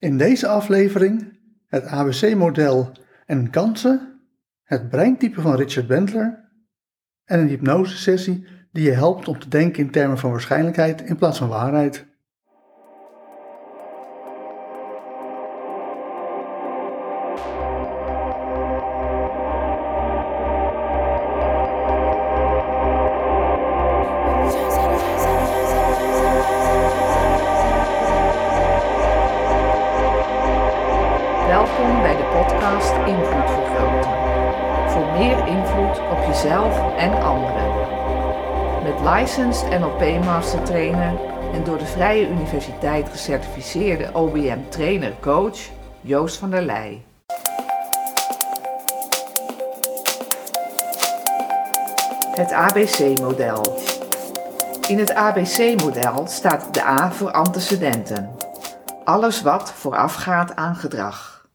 In deze aflevering het ABC-model en kansen, het breintype van Richard Bentler en een hypnosesessie die je helpt om te denken in termen van waarschijnlijkheid in plaats van waarheid. Licensed NLP Master Trainer en door de Vrije Universiteit gecertificeerde OBM Trainer Coach Joost van der Leij. Het ABC-model. In het ABC-model staat de A voor antecedenten. Alles wat voorafgaat aan gedrag.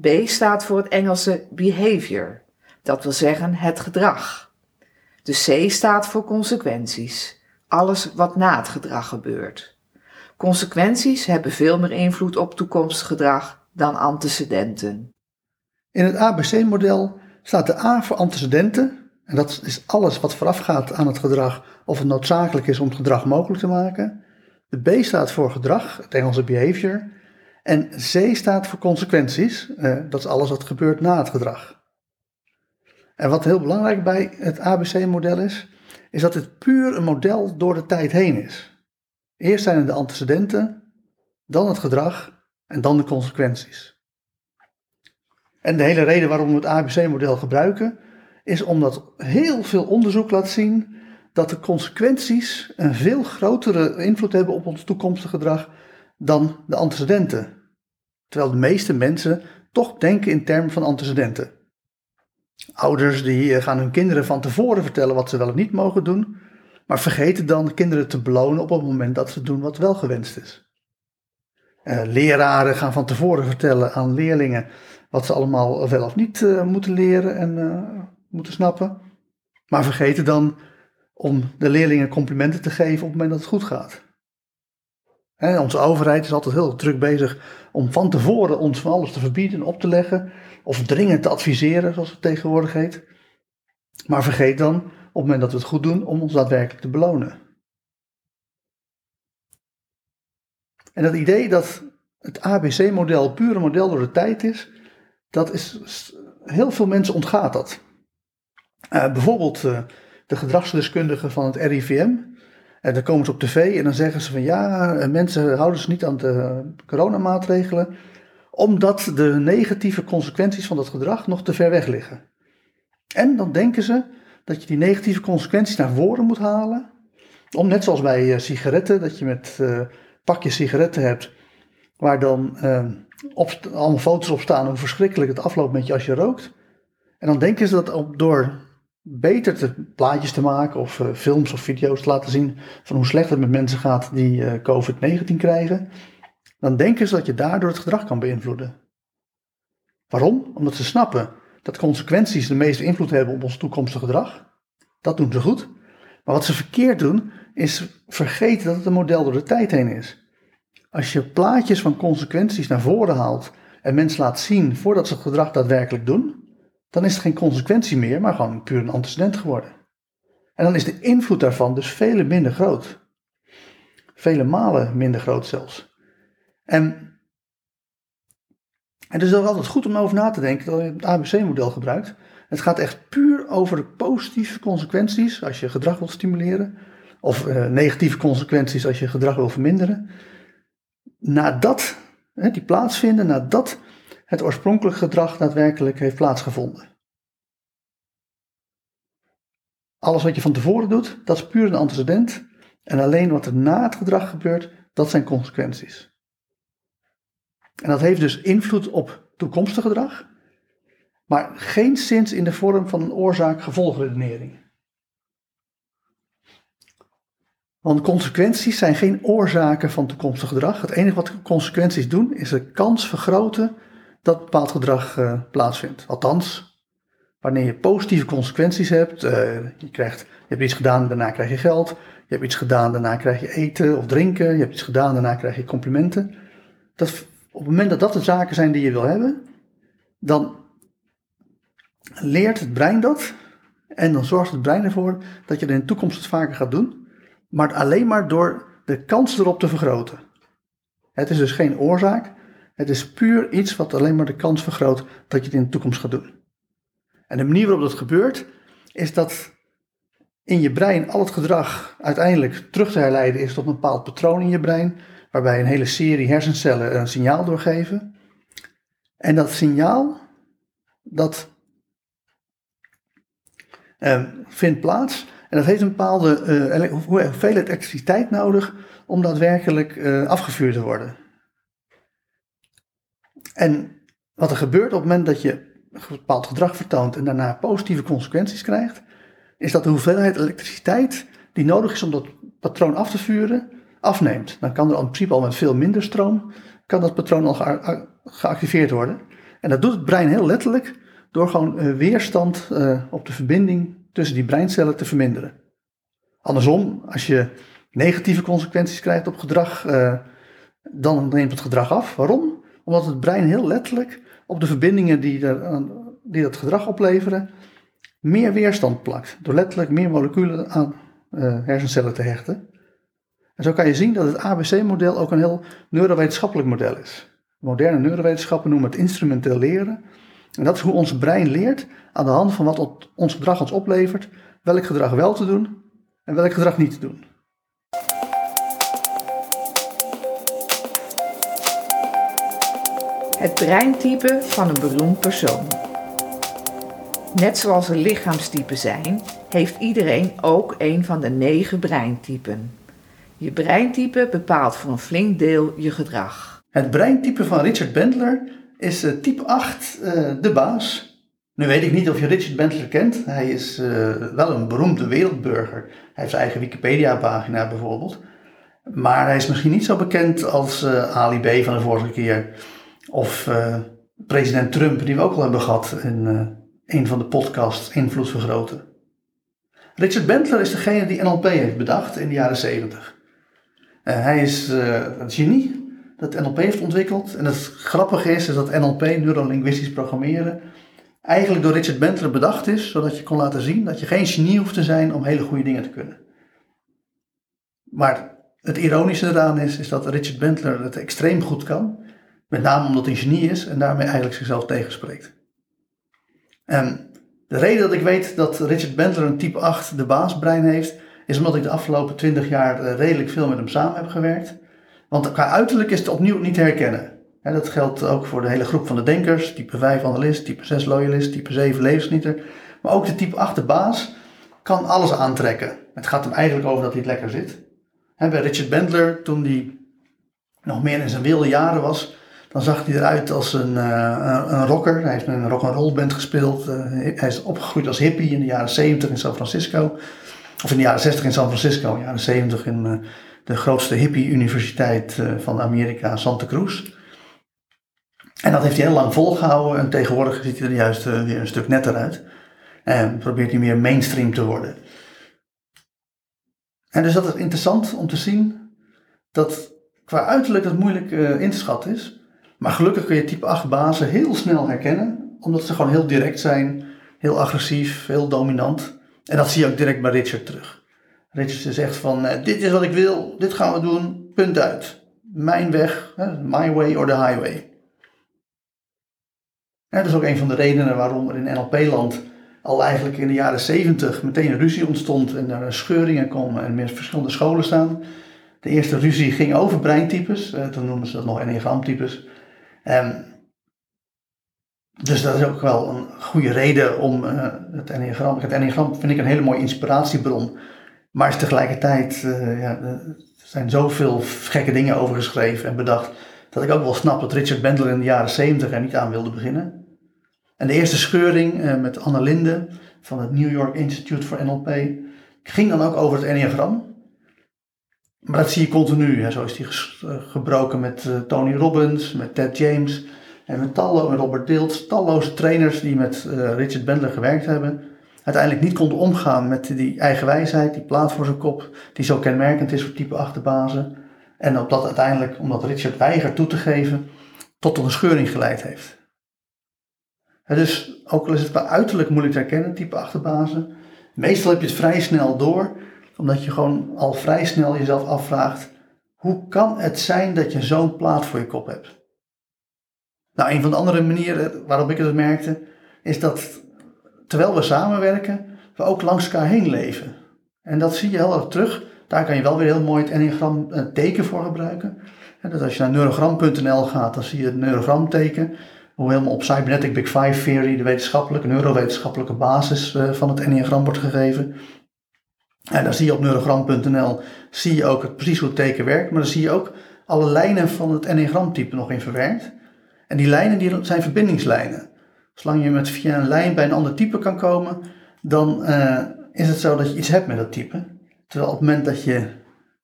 B staat voor het Engelse behavior, dat wil zeggen het gedrag. De C staat voor consequenties, alles wat na het gedrag gebeurt. Consequenties hebben veel meer invloed op toekomstig gedrag dan antecedenten. In het ABC-model staat de A voor antecedenten, en dat is alles wat voorafgaat aan het gedrag of het noodzakelijk is om gedrag mogelijk te maken. De B staat voor gedrag, het Engelse behavior. En C staat voor consequenties, eh, dat is alles wat gebeurt na het gedrag. En wat heel belangrijk bij het ABC-model is, is dat het puur een model door de tijd heen is. Eerst zijn er de antecedenten, dan het gedrag en dan de consequenties. En de hele reden waarom we het ABC-model gebruiken, is omdat heel veel onderzoek laat zien dat de consequenties een veel grotere invloed hebben op ons toekomstige gedrag dan de antecedenten. Terwijl de meeste mensen toch denken in termen van antecedenten. Ouders die eh, gaan hun kinderen van tevoren vertellen wat ze wel of niet mogen doen, maar vergeten dan kinderen te belonen op het moment dat ze doen wat wel gewenst is. Uh, leraren gaan van tevoren vertellen aan leerlingen wat ze allemaal wel of niet uh, moeten leren en moeten snappen, maar vergeten dan om de leerlingen complimenten te geven op het moment dat het goed gaat. Onze overheid is altijd heel druk bezig om van tevoren ons van alles te verbieden en op te leggen, of dringend te adviseren, zoals het tegenwoordig heet. Maar vergeet dan, op het moment dat we het goed doen, om ons daadwerkelijk te belonen. En dat idee dat het ABC-model puur een model door de tijd is, dat is, heel veel mensen ontgaat dat. Uh, bijvoorbeeld uh, de gedragsdeskundigen van het RIVM. En dan komen ze op tv en dan zeggen ze van ja, mensen houden zich niet aan de coronamaatregelen, omdat de negatieve consequenties van dat gedrag nog te ver weg liggen. En dan denken ze dat je die negatieve consequenties naar voren moet halen, om net zoals bij sigaretten, dat je met uh, pakjes sigaretten hebt, waar dan uh, allemaal foto's op staan hoe verschrikkelijk het afloopt met je als je rookt. En dan denken ze dat op, door beter te, plaatjes te maken of uh, films of video's te laten zien van hoe slecht het met mensen gaat die uh, COVID-19 krijgen, dan denken ze dat je daardoor het gedrag kan beïnvloeden. Waarom? Omdat ze snappen dat consequenties de meeste invloed hebben op ons toekomstige gedrag. Dat doen ze goed. Maar wat ze verkeerd doen, is vergeten dat het een model door de tijd heen is. Als je plaatjes van consequenties naar voren haalt en mensen laat zien voordat ze het gedrag daadwerkelijk doen, dan is het geen consequentie meer, maar gewoon puur een antecedent geworden. En dan is de invloed daarvan dus vele minder groot. Vele malen minder groot zelfs. En, het is ook altijd goed om over na te denken dat je het ABC-model gebruikt. Het gaat echt puur over de positieve consequenties als je gedrag wilt stimuleren, of uh, negatieve consequenties als je gedrag wil verminderen. Nadat hè, die plaatsvinden, nadat het oorspronkelijk gedrag daadwerkelijk heeft plaatsgevonden. Alles wat je van tevoren doet, dat is puur een antecedent. En alleen wat er na het gedrag gebeurt, dat zijn consequenties. En dat heeft dus invloed op toekomstig gedrag, maar geen zins in de vorm van een oorzaak-gevolgredenering. Want consequenties zijn geen oorzaken van toekomstig gedrag. Het enige wat consequenties doen, is de kans vergroten dat bepaald gedrag uh, plaatsvindt. Althans, wanneer je positieve consequenties hebt, uh, je, krijgt, je hebt iets gedaan, daarna krijg je geld. Je hebt iets gedaan, daarna krijg je eten of drinken. Je hebt iets gedaan, daarna krijg je complimenten. Dat Op het moment dat dat de zaken zijn die je wil hebben, dan leert het brein dat. En dan zorgt het brein ervoor dat je er in de toekomst het vaker gaat doen. Maar alleen maar door de kans erop te vergroten. Het is dus geen oorzaak. Het is puur iets wat alleen maar de kans vergroot dat je het in de toekomst gaat doen. En de manier waarop dat gebeurt, is dat in je brein al het gedrag uiteindelijk terug te herleiden is tot een bepaald patroon in je brein, waarbij een hele serie hersencellen een signaal doorgeven. En dat signaal, dat uh, vindt plaats en dat heeft een bepaalde uh, hoeveelheid elektriciteit nodig om daadwerkelijk uh, afgevuurd te worden. En wat er gebeurt op het moment dat je een bepaald gedrag vertoont en daarna positieve consequenties krijgt, is dat de hoeveelheid elektriciteit die nodig is om dat patroon af te vuren, afneemt. Dan kan er in principe al met veel minder stroom, kan dat patroon al geactiveerd worden. En dat doet het brein heel letterlijk door gewoon uh, weerstand uh, op de verbinding tussen die breincellen te verminderen. Andersom, als je negatieve consequenties krijgt op gedrag, uh, dan neemt het gedrag af. Waarom? Omdat het brein heel letterlijk op de verbindingen die, die dat gedrag opleveren, meer weerstand plakt. Door letterlijk meer moleculen aan hersencellen te hechten. En zo kan je zien dat het ABC-model ook een heel neurowetenschappelijk model is. Moderne neurowetenschappen noemen het instrumenteel leren. En dat is hoe ons brein leert aan de hand van wat ons gedrag ons oplevert, welk gedrag wel te doen en welk gedrag niet te doen. Het breintype van een beroemd persoon. Net zoals er lichaamstypen zijn, heeft iedereen ook een van de negen breintypen. Je breintype bepaalt voor een flink deel je gedrag. Het breintype van Richard Bentler is uh, type 8, uh, de baas. Nu weet ik niet of je Richard Bentler kent. Hij is uh, wel een beroemde wereldburger. Hij heeft zijn eigen Wikipedia-pagina bijvoorbeeld. Maar hij is misschien niet zo bekend als Ali B van de vorige keer. Of president Trump, die we ook al hebben gehad in een van de podcasts Invloed Vergroten. Richard Bentler is degene die NLP heeft bedacht in de jaren 70. Hij is een genie dat NLP heeft ontwikkeld. En het grappige is, is dat NLP, neurolinguistisch programmeren, eigenlijk door Richard Bentler bedacht is, zodat je kon laten zien dat je geen genie hoeft te zijn om hele goede dingen te kunnen. Maar het ironische eraan is, is dat Richard Bentler het extreem goed kan, met name omdat hij genie is en daarmee eigenlijk zichzelf tegenspreekt. En de reden dat ik weet dat Richard Bentler een type 8 de baasbrein heeft, is omdat ik de afgelopen 20 jaar eh, redelijk veel met hem samen heb gewerkt. Want qua uiterlijk is het opnieuw niet te herkennen. dat geldt ook voor de hele groep van de denkers, type 5 analist, type 6 loyalist, type 7 levensnieter. Maar ook de type 8 de baas kan alles aantrekken. Het gaat hem eigenlijk over dat hij het lekker zit. bij Richard Bendler, toen hij nog meer in zijn wilde jaren was, dan zag hij eruit als een, uh, een rocker. Hij heeft een rock'n'roll band gespeeld. Uh, hij is opgegroeid als hippie in de jaren 70 in San Francisco. Of in de jaren 60 in San Francisco, in jaren 70 in de grootste hippie-universiteit eh, van Amerika, Santa Cruz. En dat heeft hij heel lang volgehouden en tegenwoordig ziet hij er juist eh, weer een stuk netter uit. En probeert hij meer mainstream te worden. En dus dat is interessant om te zien dat qua uiterlijk dat moeilijk in te schatten is. Maar gelukkig kun je type 8 bazen heel snel herkennen, omdat ze gewoon heel direct zijn, heel agressief, heel dominant. En dat zie je ook direct bij Richard terug. Richardson zegt van, uh, dit is wat ik wil, dit gaan we doen, punt uit. Mijn weg, my way or the highway. dat is ook een van de redenen waarom er in NLP-land al eigenlijk in de jaren 70 meteen een ruzie ontstond en er scheuringen komen en meer verschillende scholen staan. De eerste ruzie ging over breintypes, uh, toen noemen ze dat nog enneagramtypes. Dus dat is ook wel een goede reden om uh, het enneagram. Het enneagram vind ik een hele mooie inspiratiebron maar is tegelijkertijd, uh, ja, er zijn zoveel gekke dingen over geschreven en bedacht, dat ik ook wel snap dat Richard Bendler in de jaren 70 er niet aan wilde beginnen. En de eerste scheuring met Anne Linde van het New York Institute for NLP ging dan ook over het enneagram. Maar dat zie je continu. Hè. Zo is die eh, gebroken met Tony Robbins, met Ted James en met talloze, Robert Dilt, talloze trainers die met Richard Bendler gewerkt hebben uiteindelijk niet konden omgaan met die eigen wijsheid, die plaat voor zijn kop, die zo kenmerkend is voor type achterbazen. En op dat uiteindelijk, omdat Richard weigert toe te geven tot een scheuring geleid heeft. dus ook al is het qua uiterlijk moeilijk te herkennen, type achterbazen, meestal heb je het vrij snel door, omdat je gewoon al vrij snel jezelf afvraagt, hoe kan het zijn dat je zo'n plaat voor je kop hebt? Nou, een van de andere manieren waarop ik het merkte, is dat terwijl we samenwerken, we ook langs elkaar heen leven. En dat zie je heel erg terug. Daar kan je wel weer heel mooi het enneagram eh, teken voor gebruiken. En dat als je naar neurogram.nl gaat, dan zie je het neurogramteken. Hoe helemaal op Cybernetic Big Five Theory, de wetenschappelijke, neurowetenschappelijke basis eh, van het enneagram wordt gegeven. En dan zie je op neurogram.nl zie je ook precies hoe het teken werkt, maar dan zie je ook alle lijnen van het enneagramtype nog in verwerkt. En die lijnen die zijn verbindingslijnen. Zolang je met via een lijn bij een ander type kan komen, dan uh, is het zo dat je iets hebt met dat type. Terwijl op het moment dat je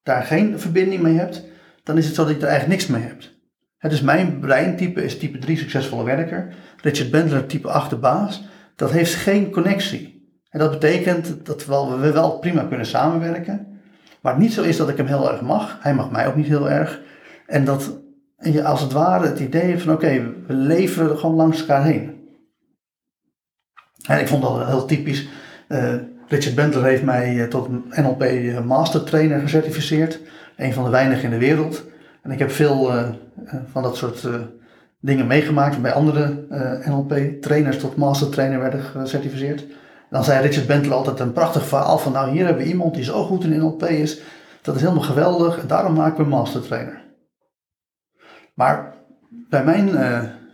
daar geen verbinding mee hebt, dan is het zo dat je er eigenlijk niks mee hebt. Het is mijn breintype is type 3 succesvolle werker. Richard Bendler type 8 de baas. Dat heeft geen connectie. En dat betekent dat we wel prima kunnen samenwerken. Maar het niet zo is dat ik hem heel erg mag. Hij mag mij ook niet heel erg. En dat je als het ware het idee van oké, we leven gewoon langs elkaar heen. En ik vond dat heel typisch. Uh, Richard Bentler heeft mij eh, tot NLP eh, Master Trainer gecertificeerd. Een van de weinigen in de wereld. En ik heb veel van dat soort dingen meegemaakt. Bij andere NLP trainers tot Master Trainer werden gecertificeerd. dan zei Richard Bentler altijd een prachtig verhaal van nou hier hebben we iemand die zo goed in NLP is. Dat is helemaal geweldig en daarom maken we een Master Trainer. Maar bij mijn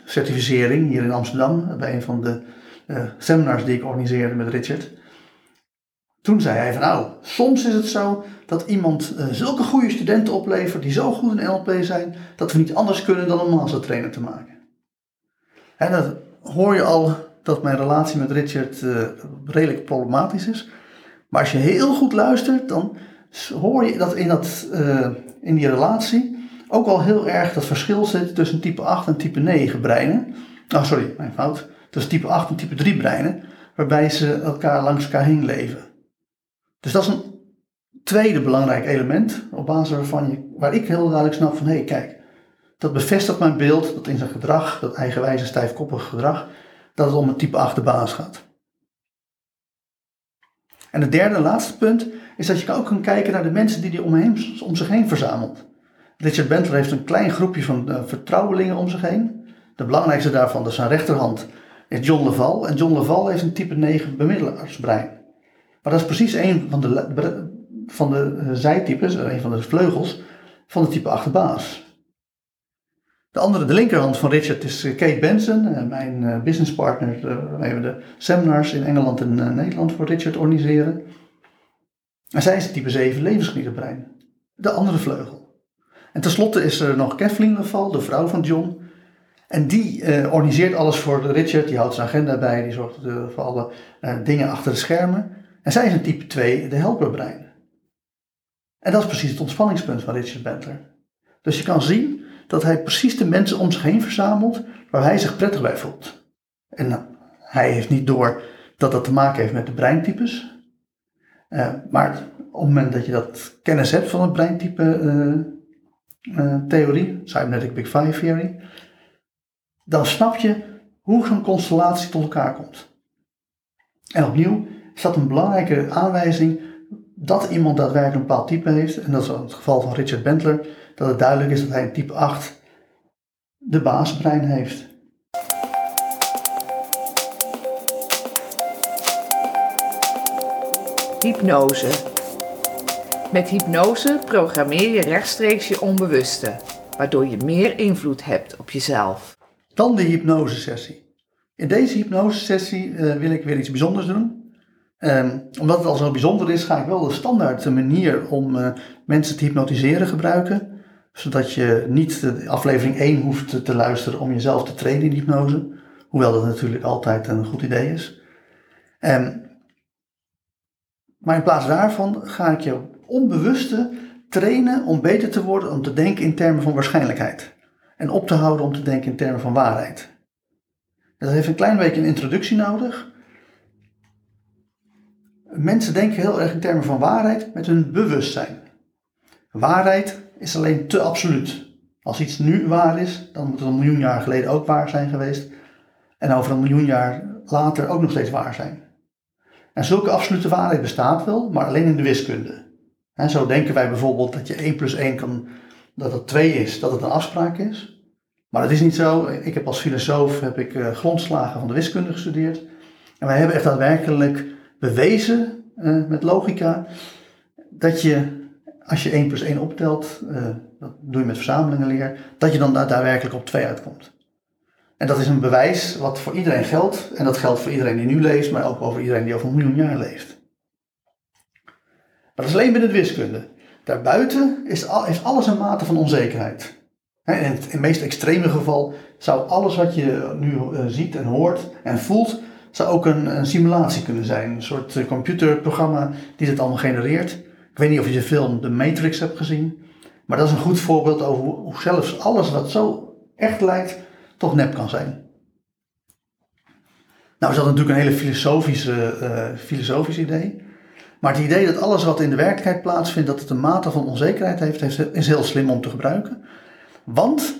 certificering hier in Amsterdam, bij een van de uh, seminars die ik organiseerde met Richard. Toen zei hij van nou, soms is het zo dat iemand uh, zulke goede studenten oplevert die zo goed in NLP zijn, dat we niet anders kunnen dan een mastertrainer te maken. En dan hoor je al dat mijn relatie met Richard redelijk problematisch is. Maar als je heel goed luistert, dan hoor je dat in, dat, in die relatie ook al heel erg dat verschil zit tussen type 8 en type 9 breinen. Oh, sorry, mijn fout is type 8 en type 3 breinen, waarbij ze elkaar langs elkaar heen leven. Dus dat is een tweede belangrijk element, op basis waarvan je, waar ik heel duidelijk snap van, hé hey, kijk, dat bevestigt mijn beeld dat in zijn gedrag, dat eigenwijze stijfkoppige gedrag, dat het om een type 8 de baas gaat. En het derde laatste punt is dat je ook kan kijken naar de mensen die hij om zich heen verzamelt. Richard Bentler heeft een klein groepje van uh, vertrouwelingen om zich heen. De belangrijkste daarvan is zijn rechterhand is John Leval. En John Leval heeft een type 9 bemiddelaarsbrein. Maar dat is precies een van de, van de eh, zijtypes, eh, een van de vleugels van de type 8 baas. De andere, de linkerhand van Richard is eh, Kate Benson, mijn businesspartner, waarmee we de seminars in Engeland en Nederland voor Richard organiseren. En zij is type 7 levensgenietenbrein. De andere vleugel. En tenslotte is er nog Kathleen Leval, de vrouw van John, en die uh, organiseert alles voor Richard, die houdt zijn agenda bij, die zorgt voor alle uh, dingen achter de schermen. En zij is een type 2, de helperbrein. En dat is precies het ontspanningspunt van Richard Bentler. Dus je kan zien dat hij precies de mensen om zich heen verzamelt waar hij zich prettig bij voelt. En hij heeft niet door dat dat te maken heeft met de breintypes. Maar op het moment dat je dat kennis hebt van het breintype theorie, Cybernetic Big Five Theory, dan snap je hoe zo'n constellatie tot elkaar komt. En opnieuw is dat een belangrijke aanwijzing dat iemand daadwerkelijk een bepaald type heeft. En dat is het geval van Richard Bentler, dat het duidelijk is dat hij een type 8 de baasbrein heeft. Hypnose. Met hypnose programmeer je rechtstreeks je onbewuste, waardoor je meer invloed hebt op jezelf. Dan de hypnosesessie. In deze hypnosesessie uh, wil ik weer iets bijzonders doen. Um, omdat het al zo bijzonder is, ga ik wel de standaard manier om uh, mensen te hypnotiseren gebruiken. Zodat je niet de aflevering 1 hoeft te, te luisteren om jezelf te trainen in hypnose. Hoewel dat natuurlijk altijd een goed idee is. Um, maar in plaats daarvan ga ik je onbewuste trainen om beter te worden, om te denken in termen van waarschijnlijkheid en op te houden om te denken in termen van waarheid. Dat heeft een klein beetje een introductie nodig. Mensen denken heel erg in termen van waarheid met hun bewustzijn. Waarheid is alleen te absoluut. Als iets nu waar is, dan moet het een miljoen jaar geleden ook waar zijn geweest. En over een miljoen jaar later ook nog steeds waar zijn. En zulke absolute waarheid bestaat wel, maar alleen in de wiskunde. En zo denken wij bijvoorbeeld dat je 1 plus 1 kan, dat het 2 is, dat het een afspraak is. Maar dat is niet zo. Ik heb als filosoof heb ik, uh, grondslagen van de wiskunde gestudeerd. En wij hebben echt daadwerkelijk bewezen uh, met logica dat je als je 1 plus 1 optelt, uh, dat doe je met verzamelingenleer, dat je dan daadwerkelijk op 2 uitkomt. En dat is een bewijs wat voor iedereen geldt. En dat geldt voor iedereen die nu leest, maar ook over iedereen die over een miljoen jaar leeft. Dat is alleen binnen de wiskunde. Daarbuiten is, is alles een mate van onzekerheid. In het, meest extreme geval zou alles wat je nu uh, ziet en hoort en voelt, zou ook een, een, simulatie kunnen zijn. Een soort uh, computerprogramma die het allemaal genereert. Ik weet niet of je de film The Matrix hebt gezien. Maar dat is een goed voorbeeld over hoe zelfs alles wat zo echt lijkt, toch nep kan zijn. Nou is dat natuurlijk een hele filosofische, uh, filosofisch idee. Maar het idee dat alles wat in de werkelijkheid plaatsvindt, dat het een mate van onzekerheid heeft, is heel slim om te gebruiken. Want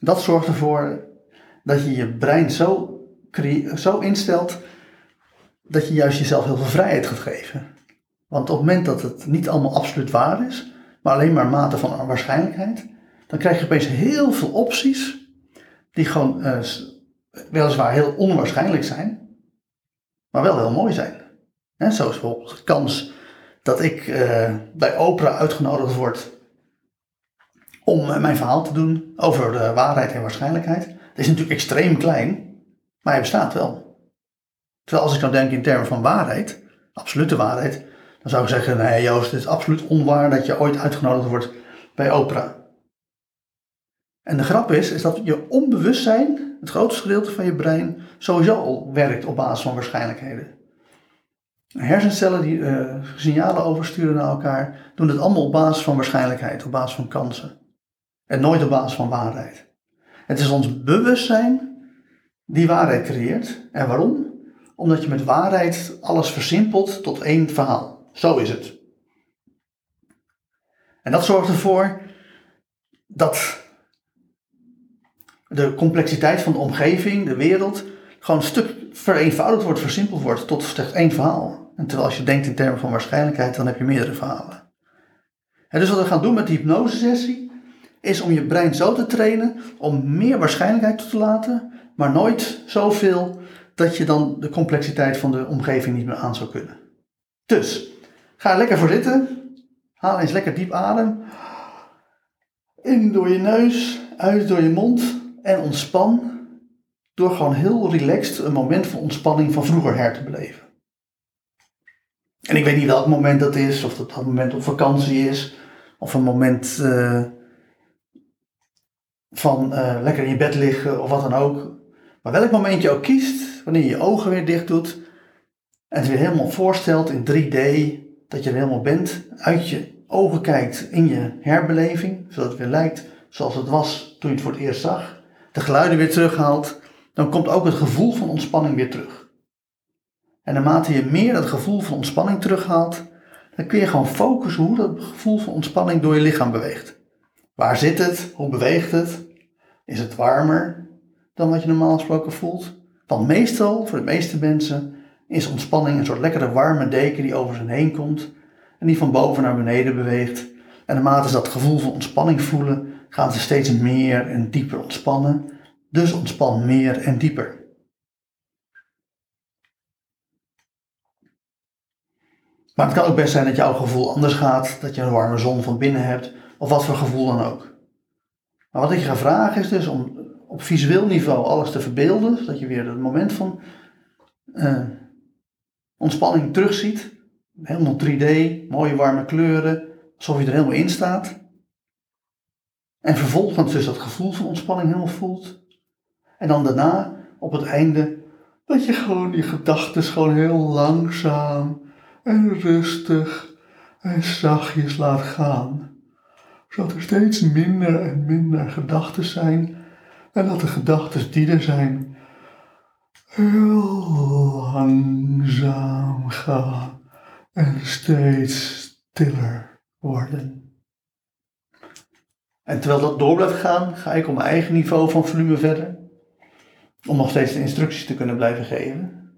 dat zorgt ervoor dat je je brein zo, zo instelt dat je juist jezelf heel veel vrijheid gaat geven. Want op het moment dat het niet allemaal absoluut waar is, maar alleen maar mate van waarschijnlijkheid, dan krijg je opeens heel veel opties die gewoon uh, weliswaar heel onwaarschijnlijk zijn, maar wel heel mooi zijn. Zo is bijvoorbeeld de kans dat ik uh, bij Oprah uitgenodigd word om uh, mijn verhaal te doen over de waarheid en waarschijnlijkheid. Dat is natuurlijk extreem klein, maar hij bestaat wel. Terwijl als ik nou denk in termen van waarheid, absolute waarheid, dan zou ik zeggen, nee Joost, het is absoluut onwaar dat je ooit uitgenodigd wordt bij Oprah. En de grap is, is dat je onbewustzijn, het grootste gedeelte van je brein, sowieso al werkt op basis van waarschijnlijkheden. Hersencellen die uh, signalen oversturen naar elkaar, doen het allemaal op basis van waarschijnlijkheid, op basis van kansen. En nooit op basis van waarheid. Het is ons bewustzijn die waarheid creëert. En waarom? Omdat je met waarheid alles versimpelt tot één verhaal. Zo is het. En dat zorgt ervoor dat de complexiteit van de omgeving, de wereld, gewoon een stuk vereenvoudigd wordt, versimpeld wordt tot slechts één verhaal. En terwijl als je denkt in termen van waarschijnlijkheid, dan heb je meerdere verhalen. En dus wat we gaan doen met die hypnosesessie, is om je brein zo te trainen om meer waarschijnlijkheid toe te laten, maar nooit zoveel dat je dan de complexiteit van de omgeving niet meer aan zou kunnen. Dus, ga er lekker voor zitten. Haal eens lekker diep adem. In door je neus, uit door je mond en ontspan door gewoon heel relaxed een moment van ontspanning van vroeger her te beleven. En ik weet niet welk moment dat is, of dat dat moment op vakantie is, of een moment uh, van uh, lekker in je bed liggen of wat dan ook. Maar welk moment je ook kiest, wanneer je je ogen weer dicht doet en het weer helemaal voorstelt in 3D, dat je er helemaal bent, uit je ogen kijkt in je herbeleving, zodat het weer lijkt zoals het was toen je het voor het eerst zag, de geluiden weer terughaalt, dan komt ook het gevoel van ontspanning weer terug. En naarmate je meer dat gevoel van ontspanning terughaalt, dan kun je gewoon focussen hoe dat gevoel van ontspanning door je lichaam beweegt. Waar zit het? Hoe beweegt het? Is het warmer dan wat je normaal gesproken voelt? Want meestal, voor de meeste mensen, is ontspanning een soort lekkere warme deken die over zijn heen komt en die van boven naar beneden beweegt. En naarmate ze dat gevoel van ontspanning voelen, gaan ze steeds meer en dieper ontspannen. Dus ontspan meer en dieper. Maar het kan ook best zijn dat jouw gevoel anders gaat, dat je een warme zon van binnen hebt, of wat voor gevoel dan ook. Maar wat ik je ga vragen is dus om op visueel niveau alles te verbeelden, zodat je weer het moment van uh, ontspanning terugziet. Helemaal 3D, mooie warme kleuren, alsof je er helemaal in staat. En vervolgens dus dat gevoel van ontspanning helemaal voelt. En dan daarna, op het einde, dat je gewoon die gedachten gewoon heel langzaam en rustig en zachtjes laat gaan. Zodat er steeds minder en minder gedachten zijn. En dat de gedachten die er zijn, heel langzaam gaan en steeds stiller worden. En terwijl dat door blijft gaan, ga ik op mijn eigen niveau van volume verder. Om nog steeds de instructies te kunnen blijven geven.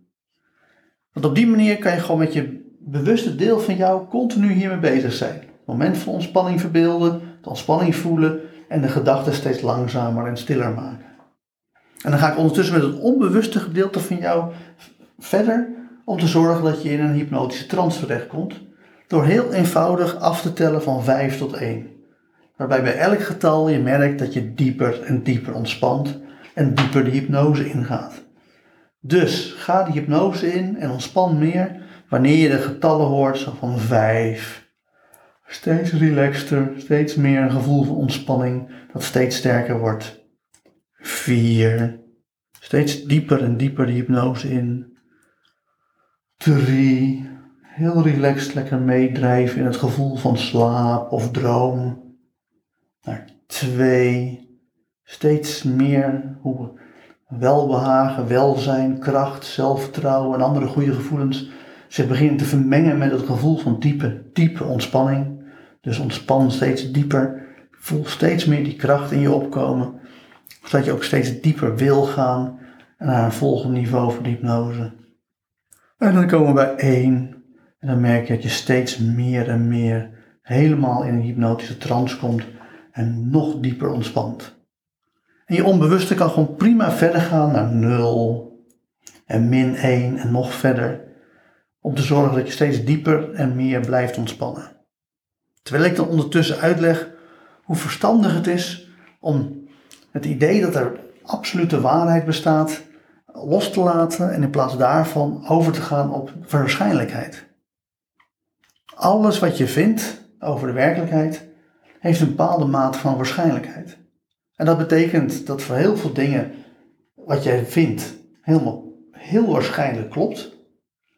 Want op die manier kan je gewoon met je bewuste deel van jou continu hiermee bezig zijn. Moment van ontspanning verbeelden, de ontspanning voelen en de gedachten steeds langzamer en stiller maken. En dan ga ik ondertussen met het onbewuste gedeelte van jou verder om te zorgen dat je in een hypnotische trance terechtkomt. Door heel eenvoudig af te tellen van 5 tot 1. Waarbij bij elk getal je merkt dat je dieper en dieper ontspant en dieper de hypnose ingaat. Dus ga de hypnose in en ontspan meer wanneer je de getallen hoort zo van 5. Steeds relaxter, steeds meer een gevoel van ontspanning dat steeds sterker wordt. 4. Steeds dieper en dieper de hypnose in. 3. Heel relaxed lekker meedrijven in het gevoel van slaap of droom. Naar 2. Steeds meer hoe welbehagen, welzijn, kracht, zelfvertrouwen en andere goede gevoelens zich beginnen te vermengen met het gevoel van diepe, diepe ontspanning. Dus ontspan steeds dieper. Voel steeds meer die kracht in je opkomen. Zodat je ook steeds dieper wil gaan naar een volgend niveau van hypnose. En dan komen we bij één. En dan merk je dat je steeds meer en meer helemaal in een hypnotische trance komt en nog dieper ontspant. En je onbewuste kan gewoon prima verder gaan naar 0 en min 1 en nog verder. Om te zorgen dat je steeds dieper en meer blijft ontspannen. Terwijl ik dan ondertussen uitleg hoe verstandig het is om het idee dat er absolute waarheid bestaat los te laten en in plaats daarvan over te gaan op waarschijnlijkheid. Alles wat je vindt over de werkelijkheid heeft een bepaalde mate van waarschijnlijkheid. En dat betekent dat voor heel veel dingen wat jij vindt helemaal heel waarschijnlijk klopt,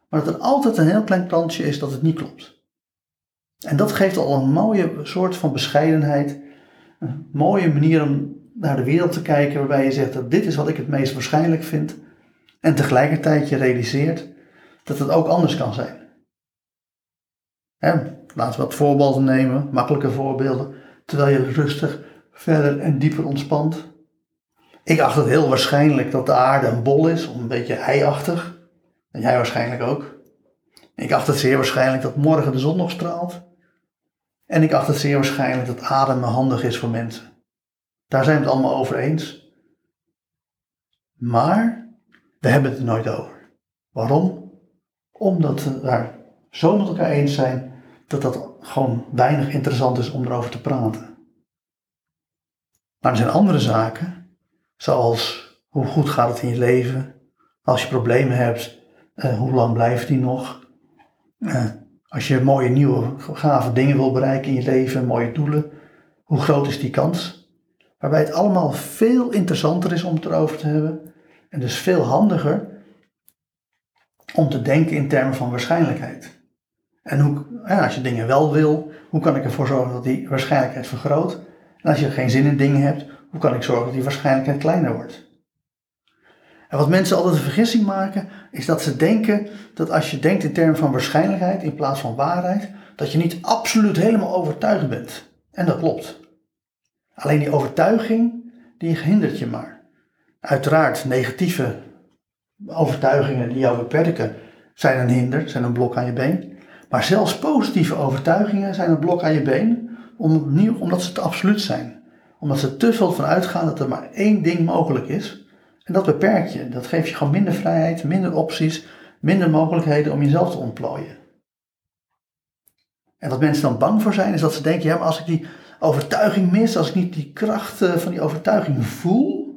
maar dat er altijd een heel klein kansje is dat het niet klopt. En dat geeft al een mooie soort van bescheidenheid, een mooie manier om naar de wereld te kijken, waarbij je zegt dat dit is wat ik het meest waarschijnlijk vind, en tegelijkertijd je realiseert dat het ook anders kan zijn. laten we wat voorbeelden nemen, makkelijke voorbeelden, terwijl je rustig verder en dieper ontspant. Ik acht het heel waarschijnlijk dat de aarde een bol is, een beetje eiachtig. En jij waarschijnlijk ook. Ik acht het zeer waarschijnlijk dat morgen de zon nog straalt. En ik acht het zeer waarschijnlijk dat ademen handig is voor mensen. Daar zijn we het allemaal over eens. Maar we hebben het er nooit over. Waarom? Omdat we daar zo met elkaar eens zijn dat dat gewoon weinig interessant is om erover te praten. Maar er zijn andere zaken, zoals hoe goed gaat het in je leven, als je problemen hebt, eh, hoe lang blijft die nog, uh, als je mooie nieuwe gave dingen wil bereiken in je leven, mooie doelen, hoe groot is die kans? Waarbij het allemaal veel interessanter is om het erover te hebben en dus veel handiger om te denken in termen van waarschijnlijkheid. En hoe, ja, als je dingen wel wil, hoe kan ik ervoor zorgen dat die waarschijnlijkheid vergroot? En als je geen zin in dingen hebt, hoe kan ik zorgen dat die waarschijnlijkheid kleiner wordt? En wat mensen altijd een vergissing maken, is dat ze denken dat als je denkt in termen van waarschijnlijkheid in plaats van waarheid, dat je niet absoluut helemaal overtuigd bent. En dat klopt. Alleen die overtuiging, die hindert je maar. Uiteraard, negatieve overtuigingen die jou beperken, zijn een hinder, zijn een blok aan je been. Maar zelfs positieve overtuigingen zijn een blok aan je been, omdat ze te absoluut zijn. Omdat ze te veel van uitgaan dat er maar één ding mogelijk is. En dat beperkt je. Dat geeft je gewoon minder vrijheid, minder opties, minder mogelijkheden om jezelf te ontplooien. En wat mensen dan bang voor zijn, is dat ze denken: ja, maar als ik die overtuiging mis, als ik niet die kracht van die overtuiging voel,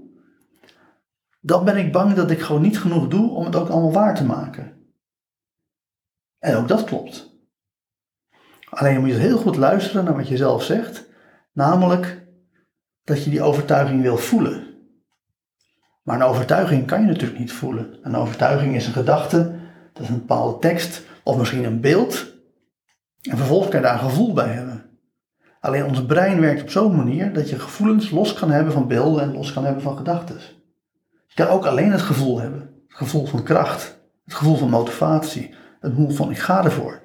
dan ben ik bang dat ik gewoon niet genoeg doe om het ook allemaal waar te maken. En ook dat klopt. Alleen moet je heel goed luisteren naar wat je zelf zegt, namelijk dat je die overtuiging wil voelen. Maar een overtuiging kan je natuurlijk niet voelen. Een overtuiging is een gedachte, dat is een bepaalde tekst of misschien een beeld. En vervolgens kan je daar een gevoel bij hebben. Alleen ons brein werkt op zo'n manier dat je gevoelens los kan hebben van beelden en los kan hebben van gedachten. Je kan ook alleen het gevoel hebben. Het gevoel van kracht, het gevoel van motivatie, het gevoel van ik ga ervoor.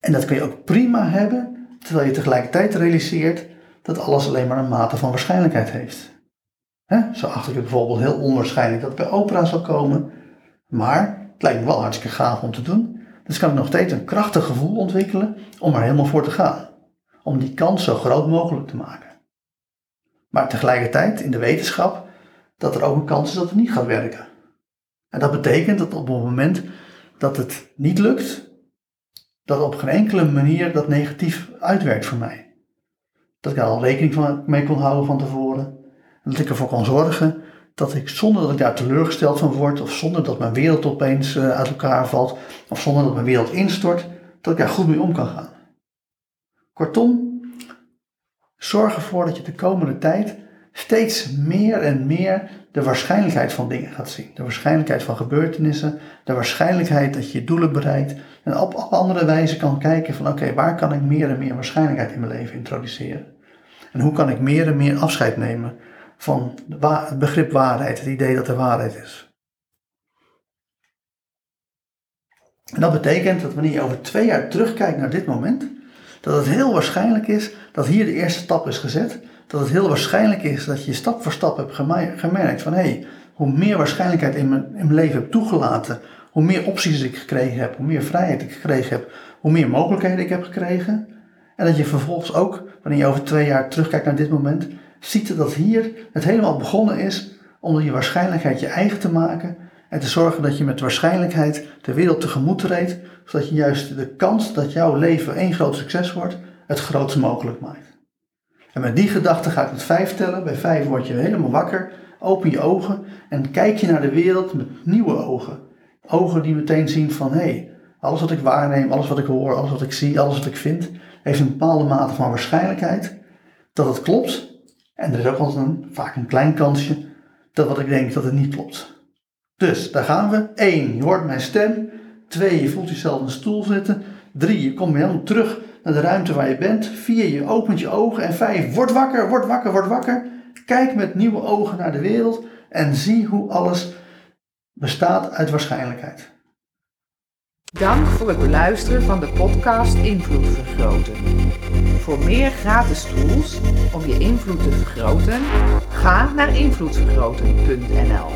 En dat kun je ook prima hebben, terwijl je tegelijkertijd realiseert dat alles alleen maar een mate van waarschijnlijkheid heeft. Zo acht ik het bijvoorbeeld heel onwaarschijnlijk dat het bij opera zal komen, maar het lijkt me wel hartstikke gaaf om te doen. Dus kan ik nog steeds een krachtig gevoel ontwikkelen om er helemaal voor te gaan. Om die kans zo groot mogelijk te maken. Maar tegelijkertijd in de wetenschap dat er ook een kans is dat het niet gaat werken. En dat betekent dat op het moment dat het niet lukt, dat op geen enkele manier dat negatief uitwerkt voor mij. Dat ik daar al rekening mee kon houden van tevoren. Dat ik ervoor kan zorgen dat ik zonder dat ik daar teleurgesteld van word, of zonder dat mijn wereld opeens eh, uit elkaar valt, of zonder dat mijn wereld instort, dat ik daar goed mee om kan gaan. Kortom, zorg ervoor dat je de komende tijd steeds meer en meer de waarschijnlijkheid van dingen gaat zien. De waarschijnlijkheid van gebeurtenissen, de waarschijnlijkheid dat je je doelen bereikt. En op, op andere wijze kan kijken van oké, waar kan ik meer en meer waarschijnlijkheid in mijn leven introduceren? En hoe kan ik meer en meer afscheid nemen van het begrip waarheid, het idee dat er waarheid is. En dat betekent dat wanneer je over twee jaar terugkijkt naar dit moment, dat het heel waarschijnlijk is dat hier de eerste stap is gezet. Dat het heel waarschijnlijk is dat je stap voor stap hebt gemerkt van hé, hey, hoe meer waarschijnlijkheid in mijn, in mijn leven heb toegelaten, hoe meer opties ik gekregen heb, hoe meer vrijheid ik gekregen heb, hoe meer mogelijkheden ik heb gekregen. En dat je vervolgens ook, wanneer je over twee jaar terugkijkt naar dit moment, ziet dat hier het helemaal begonnen is om je waarschijnlijkheid je eigen te maken en te zorgen dat je met waarschijnlijkheid de wereld tegemoet treedt, zodat je juist de kans dat jouw leven één groot succes wordt, het grootst mogelijk maakt. En met die gedachte ga ik het vijf tellen. Bij vijf word je helemaal wakker, open je ogen en kijk je naar de wereld met nieuwe ogen. Ogen die meteen zien van hé, hey, alles wat ik waarneem, alles wat ik hoor, alles wat ik zie, alles wat ik vind, heeft een bepaalde mate van waarschijnlijkheid dat het klopt en er is ook altijd een, vaak een klein kansje dat wat ik denk dat het niet klopt. Dus daar gaan we. 1. Je hoort mijn stem. 2. Je voelt jezelf in een stoel zitten. 3. Je komt helemaal terug naar de ruimte waar je bent. 4. Je opent je ogen. En 5. Word wakker, word wakker, word wakker. Kijk met nieuwe ogen naar de wereld en zie hoe alles bestaat uit waarschijnlijkheid. Dank voor het beluisteren van de podcast Invloed Vergroten. Voor meer gratis tools om je invloed te vergroten, ga naar invloedvergroten.nl.